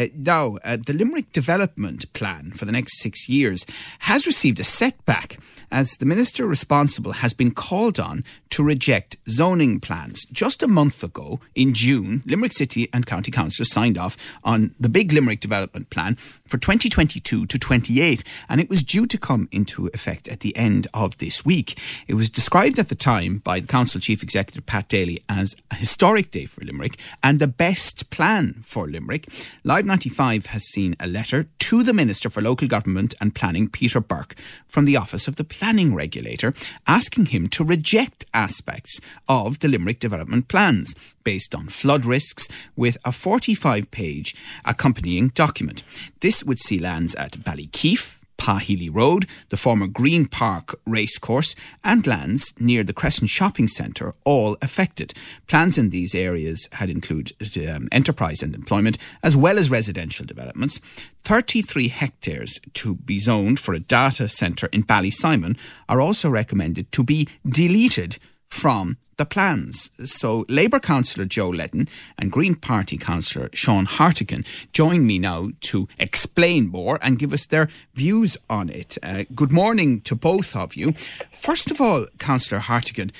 Uh, now, uh, the Limerick Development Plan for the next six years has received a setback as the minister responsible has been called on to reject zoning plans. Just a month ago, in June, Limerick City and County Council signed off on the big Limerick Development Plan for 2022 to 28, and it was due to come into effect at the end of this week. It was described at the time by the Council Chief Executive Pat Daly as a historic day for Limerick and the best plan for Limerick. Live 95 has seen a letter to the Minister for Local Government and Planning, Peter Burke, from the Office of the Planning Regulator, asking him to reject aspects of the Limerick development plans based on flood risks with a 45 page accompanying document. This would see lands at Ballykeefe, Pa Healy Road, the former Green Park racecourse, and lands near the Crescent Shopping Centre, all affected. Plans in these areas had included um, enterprise and employment, as well as residential developments. 33 hectares to be zoned for a data centre in Ballysimon are also recommended to be deleted from the plans. So Labour councillor Joe Leddin and Green Party councillor Sean Hartigan join me now to explain more and give us their views on it. Uh, good morning to both of you. First of all, councillor Hartigan,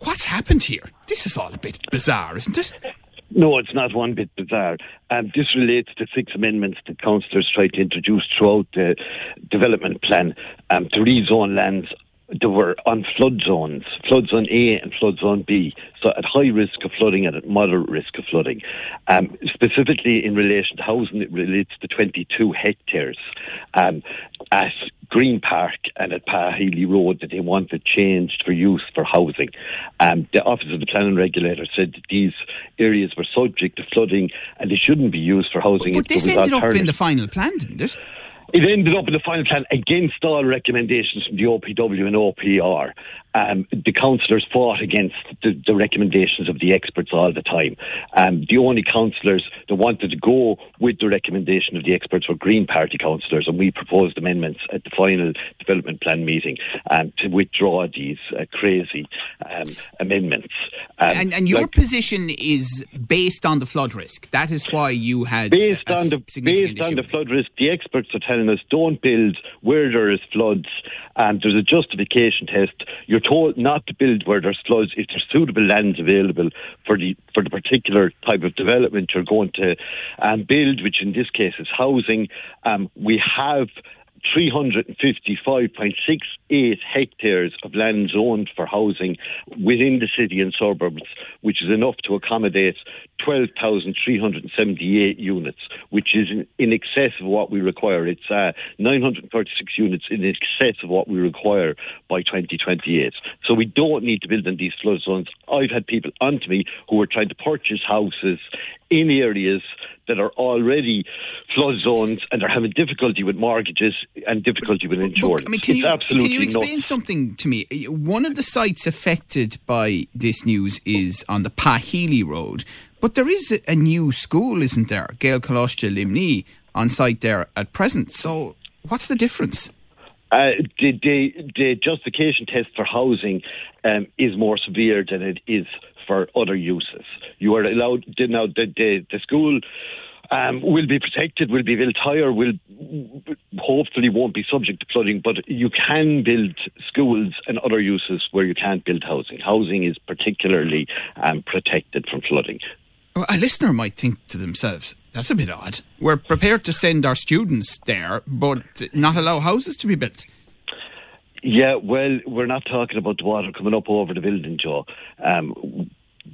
what's happened here? This is all a bit bizarre, isn't it? No, it's not one bit bizarre. Um, this relates to six amendments that councillors tried to introduce throughout the development plan um, to rezone lands there were on flood zones, flood zone A and flood zone B, so at high risk of flooding and at moderate risk of flooding. Um, specifically in relation to housing, it relates to 22 hectares um, at Green Park and at Pa Healy Road that they wanted changed for use for housing. Um, the Office of the Planning Regulator said that these areas were subject to flooding and they shouldn't be used for housing. But, but this ended up in the final plan, didn't it? It ended up in the final plan against all recommendations from the OPW and OPR. Um, the councillors fought against the, the, recommendations of the experts all the time. Um, the only councillors that wanted to go with the recommendation of the experts were Green Party councillors, and we proposed amendments at the final development plan meeting um, to withdraw these uh, crazy um, amendments. Um, and, and, your like, position is based on the flood risk. That is why you had based on the based on the flood risk. The experts are telling us don't build where there is floods. And there's a justification test. You're told not to build where there's floods if there's suitable lands available for the for the particular type of development you're going to um, build, which in this case is housing. Um, we have 355.68 hectares of land zoned for housing within the city and suburbs, which is enough to accommodate 12,378 units, which is in, in, excess of what we require. It's uh, 936 units in excess of what we require by 2028. So we don't need to build in these flood zones. I've had people onto me who are trying to purchase houses in areas that are already flood zones and are having difficulty with mortgages and difficulty with insurance. But, I mean, can, you, can you explain something to me? One of the sites affected by this news is on the Pa Healy Road, but there is a, new school, isn't there? Gaelcholáiste Luimnigh on site there at present. So what's the difference? Uh, the, the, the justification test for housing um, is more severe than it is for other uses. You are allowed now the the, the school. Um, will be protected, will be built higher, will hopefully won't be subject to flooding, but you can build schools and other uses where you can't build housing. Housing is particularly um, protected from flooding. A listener might think to themselves, that's a bit odd. We're prepared to send our students there, but not allow houses to be built. Yeah, well, we're not talking about the water coming up over the building, Joe. Um,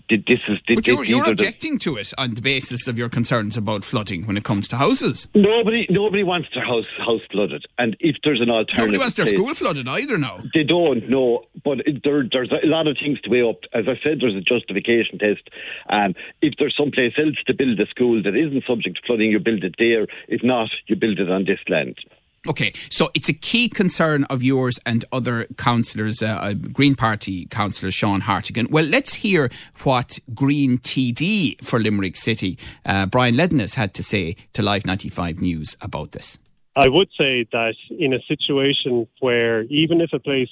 this is, but you're, you're objecting the, to it on the basis of your concerns about flooding when it comes to houses. Nobody, nobody wants their house house flooded, and if there's an alternative, nobody wants their place, school flooded either. Now they don't. No, but there, there's a lot of things to weigh up. As I said, there's a justification test. Um, if there's someplace else to build a school that isn't subject to flooding, you build it there. If not, you build it on this land. Okay, so it's a key concern of yours and other councillors, uh, uh, Green Party councillor Sean Hartigan. Well, let's hear what Green TD for Limerick City, uh, Brian Leddin, had to say to Live 95 News about this. I would say that in a situation where even if a place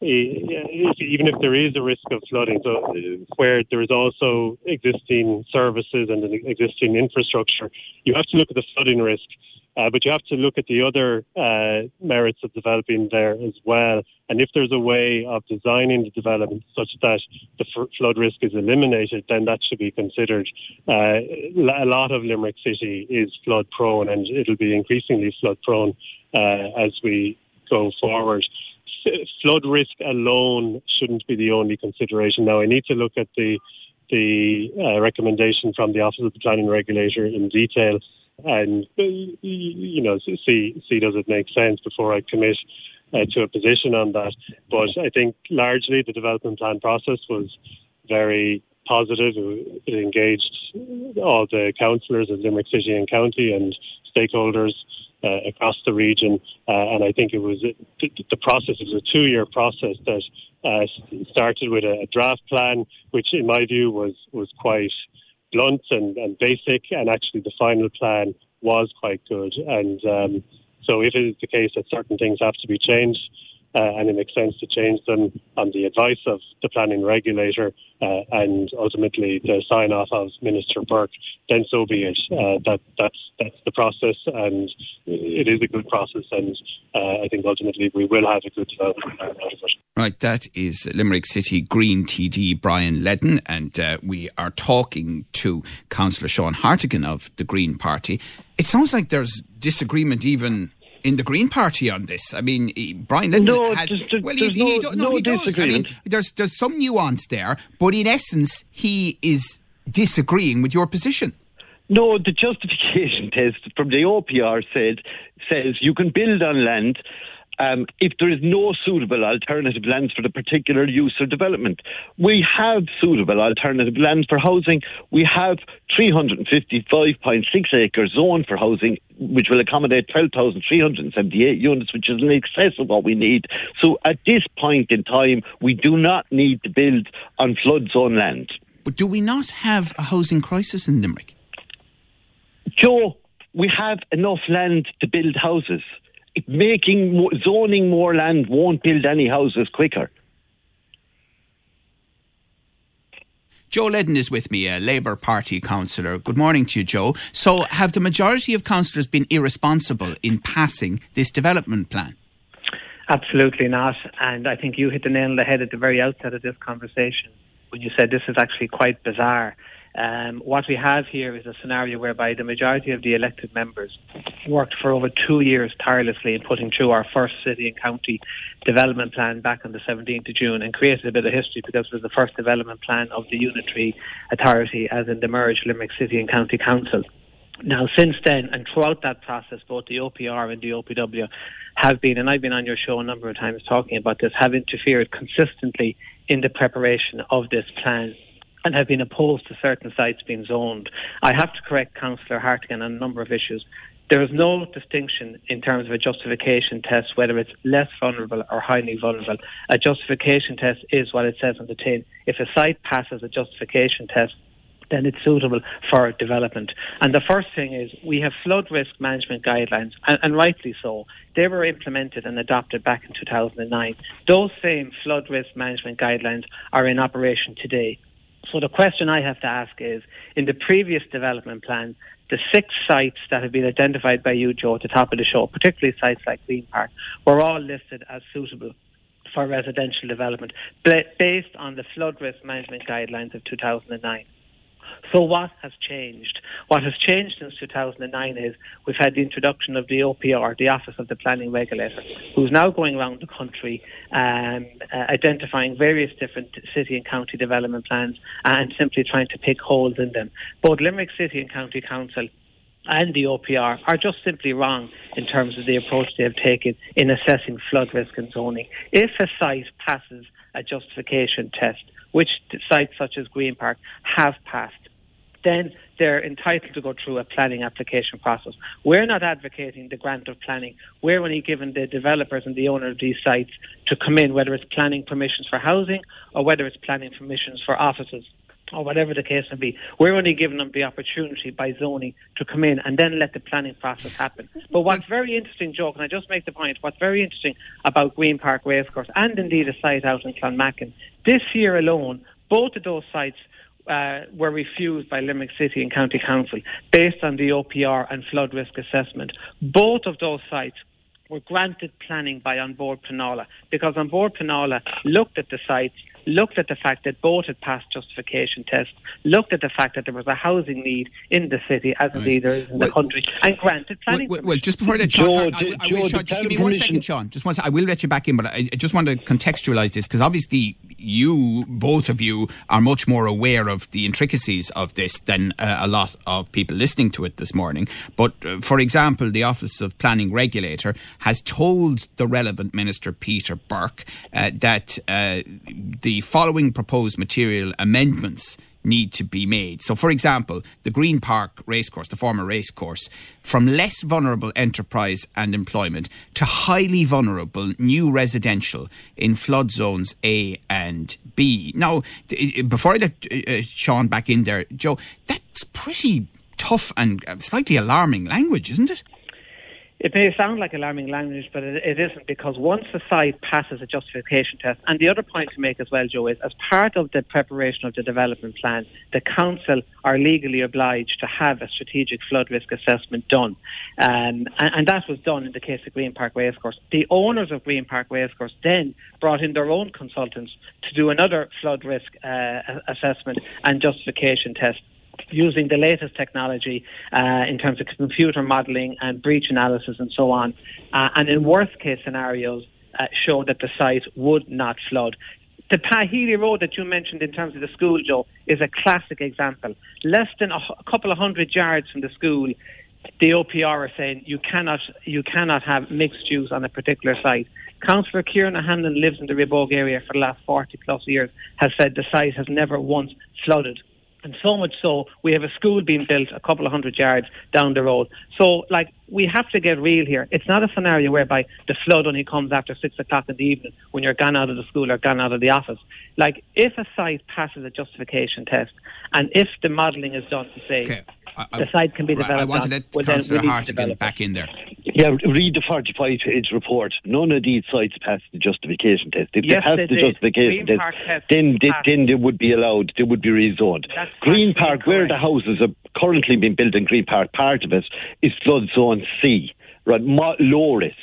even if there is a risk of flooding, so where there is also existing services and an existing infrastructure, you have to look at the flooding risk uh, but you have to look at the other uh, merits of developing there as well. And if there's a way of designing the development such that the f- flood risk is eliminated, then that should be considered. Uh, a lot of Limerick City is flood prone, and it'll be increasingly flood prone uh, as we go forward. flood risk alone shouldn't be the only consideration. Now, I need to look at the the uh, recommendation from the Office of the Planning Regulator in detail and you know see see does it make sense before I commit uh, to a position on that. But I think largely the development plan process was very positive. It engaged all the councillors of Limerick City and County and stakeholders uh, across the region. Uh, and I think it was the process was a two-year process that uh, started with a draft plan, which in my view was was quite blunt and, and basic, and actually the final plan was quite good. And um, so, if it is the case that certain things have to be changed, uh, and it makes sense to change them on the advice of the planning regulator uh, and ultimately the sign off of Minister Burke, then so be it. Uh, that that's that's the process, and it is a good process, and uh, I think ultimately we will have a good development out of it. Right, that is Limerick City Green TD Brian Leddin, and uh, we are talking to Councillor Sean Hartigan of the Green Party. It sounds like there's disagreement even in the Green Party on this. I mean, Brian Leddin no, has. Well, he, no, no, no he does. I mean, there's there's some nuance there, but in essence, he is disagreeing with your position. No, the justification test from the OPR said says you can build on land um, if there is no suitable alternative lands for the particular use or development. We have suitable alternative lands for housing. We have 355.6 acre zone for housing, which will accommodate 12,378 units, which is in excess of what we need. So at this point in time, we do not need to build on flood zone land. But do we not have a housing crisis in Limerick? Joe, we have enough land to build houses making zoning more land won't build any houses quicker. Joe Leddin is with me, a Labour Party councillor. Good morning to you, Joe. So, have the majority of councillors been irresponsible in passing this development plan? Absolutely not. And I think you hit the nail on the head at the very outset of this conversation when you said this is actually quite bizarre. Um, what we have here is a scenario whereby the majority of the elected members worked for over two years tirelessly in putting through our first city and county development plan back on the 17th of June and created a bit of history because it was the first development plan of the unitary authority as in the merged Limerick City and County Council. Now, since then, and throughout that process, both the OPR and the OPW have been, and I've been on your show a number of times talking about this, have interfered consistently in the preparation of this plan and have been opposed to certain sites being zoned. I have to correct Councillor Hartigan on a number of issues. There is no distinction in terms of a justification test, whether it's less vulnerable or highly vulnerable. A justification test is what it says on the tin. If a site passes a justification test, then it's suitable for development. And the first thing is we have flood risk management guidelines, and, and, rightly so. They were implemented and adopted back in 2009. Those same flood risk management guidelines are in operation today. So the question I have to ask is, in the previous development plan, the six sites that have been identified by you, Joe, at the top of the show, particularly sites like Green Park, were all listed as suitable for residential development based on the flood risk management guidelines of 2009. So what has changed? What has changed since 2009 is we've had the introduction of the OPR, the Office of the Planning Regulator, who's now going around the country um, uh, identifying various different city and county development plans and simply trying to pick holes in them. Both Limerick City and County Council and the OPR are just simply wrong in terms of the approach they have taken in assessing flood risk and zoning. If a site passes a justification test, which sites such as Green Park have passed, then they're entitled to go through a planning application process. We're not advocating the grant of planning. We're only giving the developers and the owner of these sites to come in, whether it's planning permissions for housing or whether it's planning permissions for offices. Or whatever the case may be. We're only giving them the opportunity by zoning to come in and then let the planning process happen. But what's very interesting, Joe, can I just make the point? What's very interesting about Green Park Racecourse and indeed a site out in Clonmacken, this year alone, both of those sites uh, were refused by Limerick City and County Council based on the OPR and flood risk assessment. Both of those sites were granted planning by An Bord Pleanála because An Bord Pleanála looked at the sites looked at the fact that both had passed justification tests, looked at the fact that there was a housing need in the city, as right. indeed there is in well, the country, and granted planning. Well, well, well just before I let Sean, I, I, I will, Sean, just give me one second, Sean. Just one second. I will let you back in, but I, I just want to contextualise this because obviously you, both of you, are much more aware of the intricacies of this than uh, a lot of people listening to it this morning. But uh, for example, the Office of Planning Regulator has told the relevant minister, Peter Burke, uh, that uh, the following proposed material amendments need to be made. So, for example, the Green Park racecourse, the former racecourse, from less vulnerable enterprise and employment to highly vulnerable new residential in flood zones A and B. Now, before I let uh, uh, Sean back in there, Joe, that's pretty tough and uh, slightly alarming language, isn't it? It may sound like alarming language, but it, it isn't because once the site passes a justification test, and the other point to make as well, Joe, is as part of the preparation of the development plan, the council are legally obliged to have a strategic flood risk assessment done. Um, and, and, that was done in the case of Green Park Racecourse. The owners of Green Park Racecourse then brought in their own consultants to do another flood risk uh, assessment and justification test using the latest technology uh, in terms of computer modelling and breach analysis and so on. Uh, and in worst case scenarios, uh, show that the site would not flood. The Pa Healy Road that you mentioned in terms of the school, Joe, is a classic example. Less than a, a couple of hundred yards from the school, the OPR are saying you cannot you cannot have mixed use on a particular site. Councillor Kieran Hanlon lives in the Rhebogue area for the last 40 plus years, has said the site has never once flooded. And so much so, we have a school being built a couple of hundred yards down the road. So, like, we have to get real here. It's not a scenario whereby the flood only comes after six o'clock in the evening when you're gone out of the school or gone out of the office. Like, if a site passes a justification test and if the modelling is done to say okay. I, the site can be developed, I want to let well, Councillor Hartigan back in there. Yeah, read the 45 page report. None of these sites passed the justification test. If yes, they passed they the did. justification test, test, then they, then they would be allowed, they would be rezoned. That's Green Park, where the houses are currently being built in Green Park, part of it is flood zone C, right? Low risk.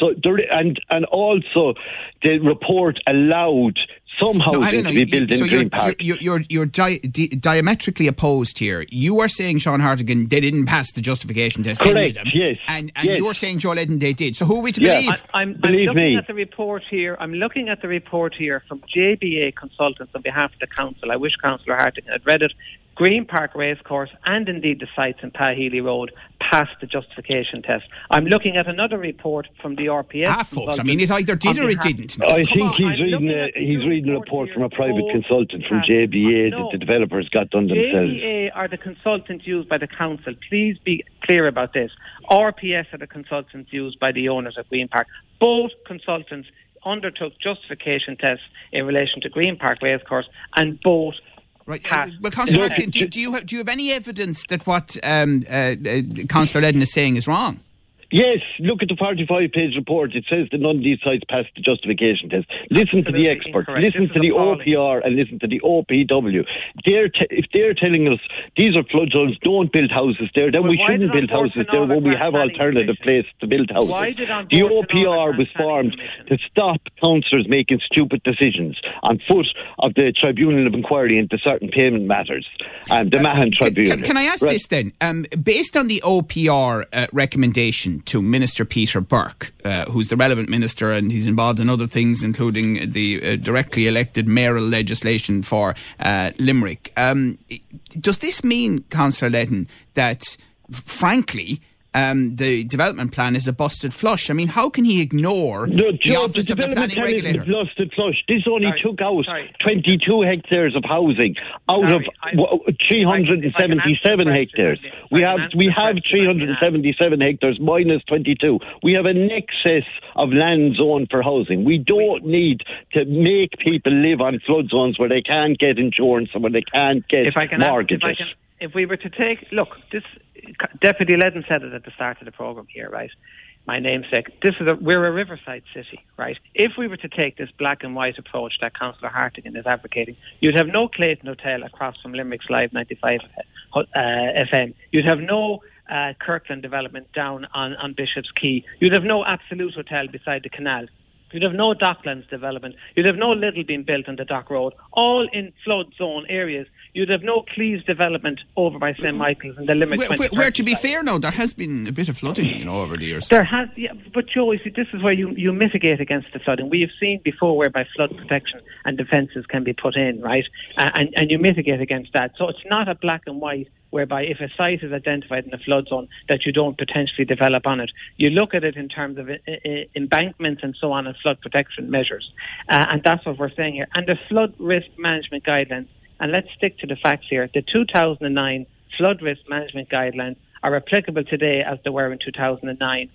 So there, and and also the report allowed somehow houses no, to be built so in Green Park. You're, you're, you're di- di- diametrically opposed here. You are saying, Sean Hartigan, they didn't pass the justification test. Correct, yes. And, and yes. you're saying, Joe Leddin, they did. So who are we to believe? I, am believe looking me. at the report here. I'm looking at the report here from JBA Consultants on behalf of the Council. I wish Councillor Hartigan had read it. Green Park Racecourse and indeed the sites in Pa Healy Road passed the justification test. I'm looking at another report from the RPS. Ah, folks, I mean, it either did or it didn't. No, I think on. he's I'm reading a, he's reading a report from a private consultant from JBA no, that the developers got done themselves. JBA are the consultants used by the council. Please be clear about this. RPS are the consultants used by the owners of Green Park. Both consultants undertook justification tests in relation to Green Park Racecourse and both Right. Uh, well, Councillor Harkin, do, do, you have, do you have any evidence that what um, uh, uh, Councillor Leddin is saying is wrong? Yes, look at the 45 page report. It says that none of these sites passed the justification test. Listen Absolutely to the experts, incorrect. listen this to the appalling. OPR, and listen to the OPW. They're te- if they're telling us these are flood zones, don't build houses there, then well, we shouldn't build houses there when we have alternative places to build houses. the OPR was formed to stop councillors making stupid decisions on foot of the Tribunal of Inquiry into certain payment matters, and the uh, Mahon Tribunal. Can, can, I ask right. this then? Um, based on the OPR uh, recommendation, to Minister Peter Burke, uh, who's the relevant minister, and he's involved in other things, including the uh, directly elected mayoral legislation for uh, Limerick. Um, does this mean, Councillor Leddin, that frankly, um, the development plan is a busted flush. I mean, how can he ignore No, the office the of the development planning plan regulator? is lost the flush. This only Sorry, took out sorry. 22 hectares of housing out Sorry, of I- w- I can answer the 377 question, hectares. if We have we have question, I can 377 hectares minus 22. We have an excess of land zone for housing. We don't need to make people live on flood zones where they can't get insurance and where they can't get if I can, ask- mortgages. If we were to take look, this Deputy Leddin said it at the start of the program here, right? My namesake. This is a we're a riverside city, right? If we were to take this black and white approach that Councillor Hartigan is advocating, you'd have no Clayton Hotel across from Limerick's Live 95 uh, FM. You'd have no uh, Kirkland development down on, on Bishop's Quay. You'd have no Absolute Hotel beside the canal. You'd have no Docklands development. You'd have no Lidl being built on the Dock Road, all in flood zone areas. You'd have no Cleeves development over by St Michael's and the Limerick Where, where, where, to be fair, now there has been a bit of flooding, you know, over the years. There has, yeah, but Joe, you see, this is where you, you mitigate against the flooding. We have seen before whereby flood protection and defences can be put in, right? Uh, and, and you mitigate against that. So it's not a black and white whereby if a site is identified in a flood zone that you don't potentially develop on it. You look at it in terms of i- i- embankments and so on and flood protection measures. Uh, and that's what we're saying here. And the flood risk management guidelines, and let's stick to the facts here, the 2009 flood risk management guidelines are applicable today as they were in 2009.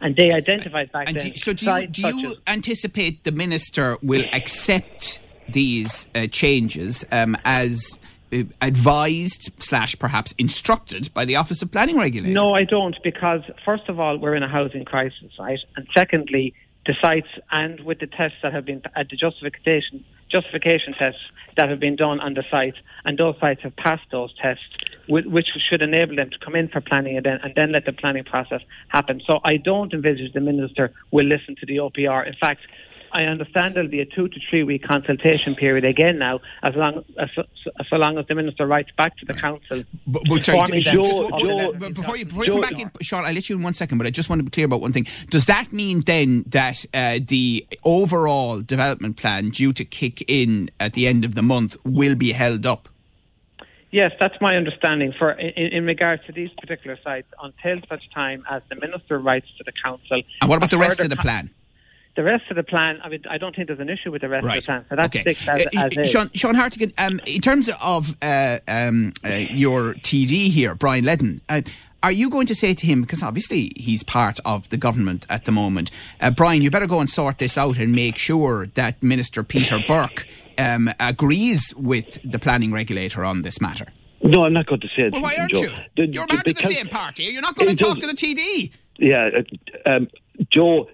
And they identified back And then. do, so do you, do you anticipate the minister will accept these uh, changes um, as Uh, advised slash perhaps instructed by the Office of Planning Regulator? No, I don't, because first of all, we're in a housing crisis, right? And secondly, the sites and with the tests that have been at the justification justification tests that have been done on the site, and those sites have passed those tests, which should enable them to come in for planning and then and then let the planning process happen. So I don't envisage the minister will listen to the OPR. In fact. I understand there'll be a two to three week consultation period again now, as long as so, so long as the minister writes back to the council. But, but sorry, informing them just- of just- the- but before you, before you come back in, Sean, I'll let you in one second, but I just want to be clear about one thing. Does that mean then that uh, the overall development plan due to kick in at the end of the month will be held up? Yes, that's my understanding. For in, in regards to these particular sites, until such time as the minister writes to the council. And what about the rest of the plan? The rest of the plan, I mean, I don't think there's an issue with the rest Right. of the plan. So that okay. sticks as, Uh, as. Sean, Sean Hartigan, um, in terms of uh, um, uh, your TD here, Brian Leddin, uh, are you going to say to him, because obviously he's part of the government at the moment, uh, Brian, you better go and sort this out and make sure that Minister Peter Burke um, agrees with the planning regulator on this matter? no, I'm not going to say it. Well, why aren't Joe. you? The- You're part of the same party. You're not going to talk to the TD. Yeah, uh, um, Joe,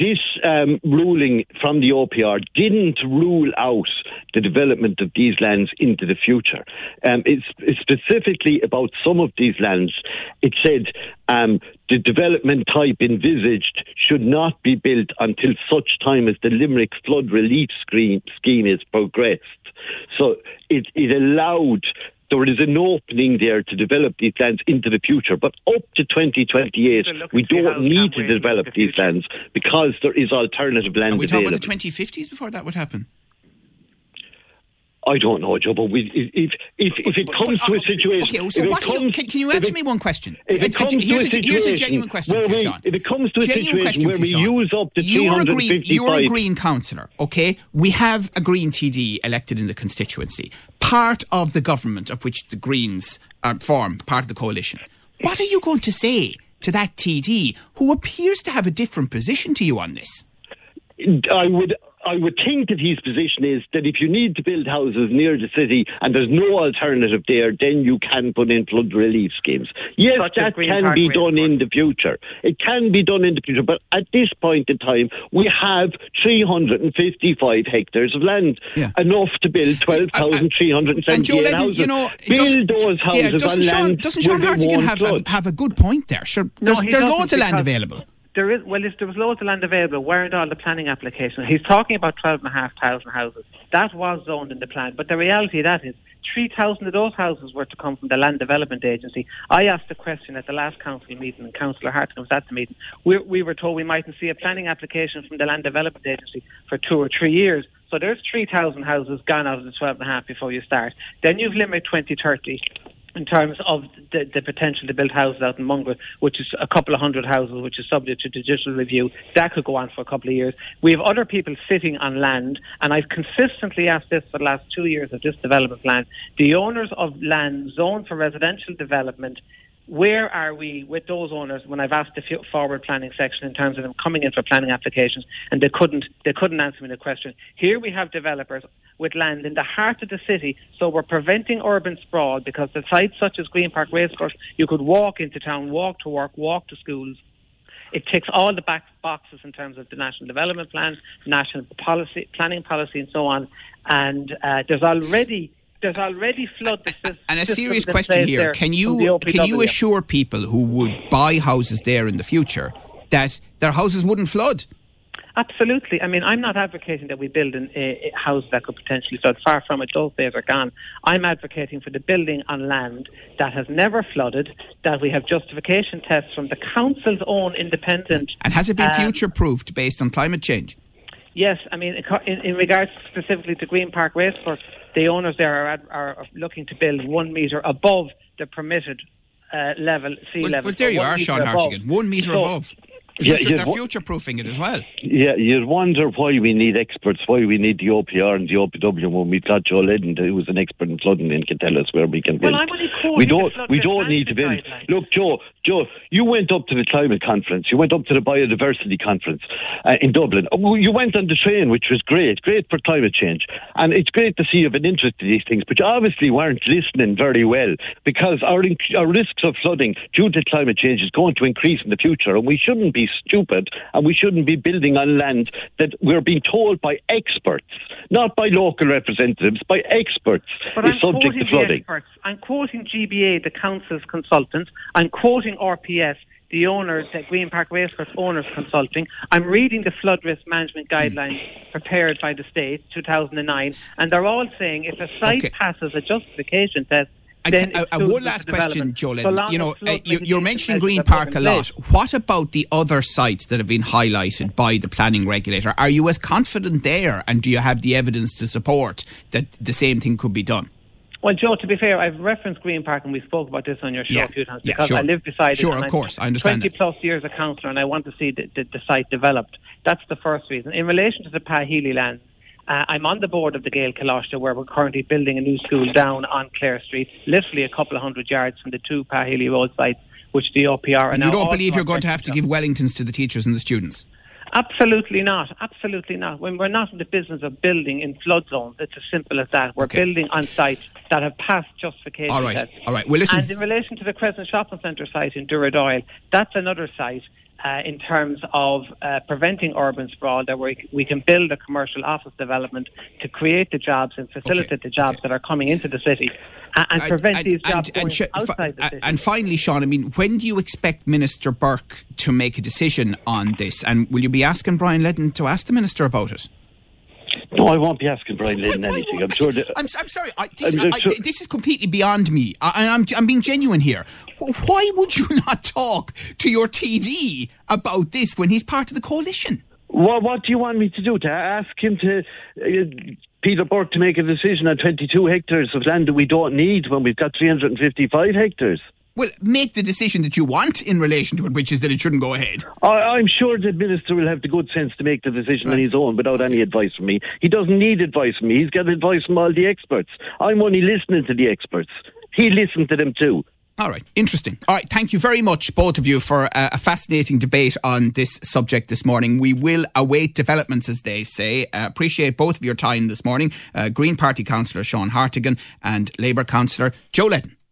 this um, ruling from the OPR didn't rule out the development of these lands into the future. Um, it's, it's specifically about some of these lands. It said um, the development type envisaged should not be built until such time as the Limerick flood relief scheme, scheme is progressed. So it, it allowed there is an opening there to develop these lands into the future. But up to 2028, we and see how don't need to develop the these future. lands because there is alternative land Are we talking about the 2050s before that would happen? I don't know, Joe, but we, if, if, if it comes to a uh, situation... Okay, so what do you, can, can you answer it- me one question? If it Uh, comes here's, to a a, here's a genuine question for you, Sean. if it comes to a Genuine situation where we use up the you're a green, you're a green councillor, okay? We have a green TD elected in the constituency, part of the government of which the Greens are form, part of the coalition. What are you going to say to that TD who appears to have a different position to you on this? I would I would think that his position is that if you need to build houses near the city and there's no alternative there, then you can put in flood relief schemes. Yes, Such that can be done Course. in the future. It can be done in the future, but at this point in time, we have 355 hectares of land, Yeah. enough to build And Joe 12,378 houses. you know, it build doesn't- those houses yeah, doesn't on Sean, land doesn't Sean Hartigan won't have a, have a good point there? Sure, there's, he there's loads of land available. There is well, there was loads of land available, where are all the planning applications? He's talking about twelve and a half thousand houses. That was zoned in the plan, but the reality of that is three thousand of those houses were to come from the Land Development Agency. I asked the question at the last council meeting, and Councillor Hartigan was at the meeting. We, we were told we mightn't see a planning application from the Land Development Agency for two or three years. So there's three thousand houses gone out of the twelve and a half before you start. Then you've twenty thirty. In terms of the, the, potential to build houses out in Mungret, which is a couple of hundred houses, which is subject to judicial review. That could go on for a couple of years. We have other people sitting on land, and I've consistently asked this for the last two years of this development plan. The owners of land zoned for residential development where are we with those owners when I've asked the forward planning section in terms of them coming in for planning applications and they couldn't they couldn't answer me the question. Here we have developers with land in the heart of the city, so we're preventing urban sprawl because the sites such as Green Park Racecourse, you could walk into town, walk to work, walk to schools. It ticks all the back boxes in terms of the national development plan, national policy, planning policy, and so on. And uh, there's already there's already flood. And a serious question here: Can you can you assure people who would buy houses there in the future that their houses wouldn't flood? Absolutely. I mean, I'm not advocating that we build an, a, a house that could potentially flood. Far from it. Those days are gone. I'm advocating for the building on land that has never flooded, that we have justification tests from the council's own independent. And has it been um, future proofed based on climate change? Yes, I mean, in, in, regards specifically to Green Park Racecourse, the owners there are, are looking to build one metre above the permitted uh, level, sea well, level. Well, there you are, Sean Hartigan, one metre so, above. Future, yeah, they're future proofing it as well. Yeah, you'd wonder why we need experts, why we need the OPR and the OPW when we've got Joe Leddin, who was an expert in flooding and can tell us where we can build. Well, I'm only we don't, we don't need to build. Look, Joe, Joe, you went up to the climate conference, you went up to the biodiversity conference uh, in Dublin. Oh, you went on the train, which was great, great for climate change. And it's great to see you have an interest in these things, but you obviously weren't listening very well because our, our risks of flooding due to climate change is going to increase in the future, and we shouldn't be stupid and we shouldn't be building on land that we're being told by experts, not by local representatives, by experts, but is I'm subject to flooding. I'm quoting JBA, the council's consultant. I'm quoting RPS, the owners at Green Park Racecourse Owners Consulting. I'm reading the flood risk management guidelines prepared by the state, 2009, and they're all saying if a site okay. passes a justification test, and, uh, uh, one last question, Jolene. you know, uh, you, are mentioning Green Park a lot. What about the other sites that have been highlighted by the planning regulator? Are you as confident there, and do you have the evidence to support that the same thing could be done? Well, Joe, to be fair, I've referenced Green Park and we spoke about this on your show yeah, a few times yeah, because sure. I live beside sure, it. Sure, of course, I understand 20 that. plus years a councillor and I want to see the, the, the, site developed. That's the first reason. In relation to the Pa Healy land, uh, I'm on the board of the Gael Coláiste where we're currently building a new school down on Clare Street, literally a couple of hundred yards from the two Pa Healy Road sites, which the OPR are and you don't believe you're going to have to give Wellingtons to the teachers and the students? Absolutely not. Absolutely not. When we're not in the business of building in flood zones, it's as simple as that. We're okay. building on sites that have passed justification all right. tests. All right. Well, listen. And in relation to the Crescent Shopping Centre site in Dooradoyle, that's another site uh, in terms of uh, preventing urban sprawl, that we, we can build a commercial office development to create the jobs and facilitate okay. the jobs okay. that are coming into the city and, and prevent and, these jobs and, sh- outside the city. And finally, Sean, I mean, when do you expect Minister Burke to make a decision on this? And will you be asking Brian Leddin to ask the Minister about it? No, I won't be asking Brian Leddin anything. I'm sure. That, I'm, I'm sorry. I, this, I'm, I, sure. this, is completely beyond me. I, I'm, I'm being genuine here. Why would you not talk to your TD about this when he's part of the coalition? Well, what do you want me to do? To ask him to. Uh, Peter Burke to make a decision on 22 hectares of land that we don't need when we've got 355 hectares. Well, make the decision that you want in relation to it, which is that it shouldn't go ahead. I, am sure the minister will have the good sense to make the decision right. on his own without any advice from me. He doesn't need advice from me. He's got advice from all the experts. I'm only listening to the experts. He listened to them too. All right, interesting. All right, thank you very much, both of you, for a, a, fascinating debate on this subject this morning. We will await developments, as they say. Uh, appreciate both of your time this morning. Uh, Green Party Councillor Sean Hartigan and Labour Councillor Joe Leddin.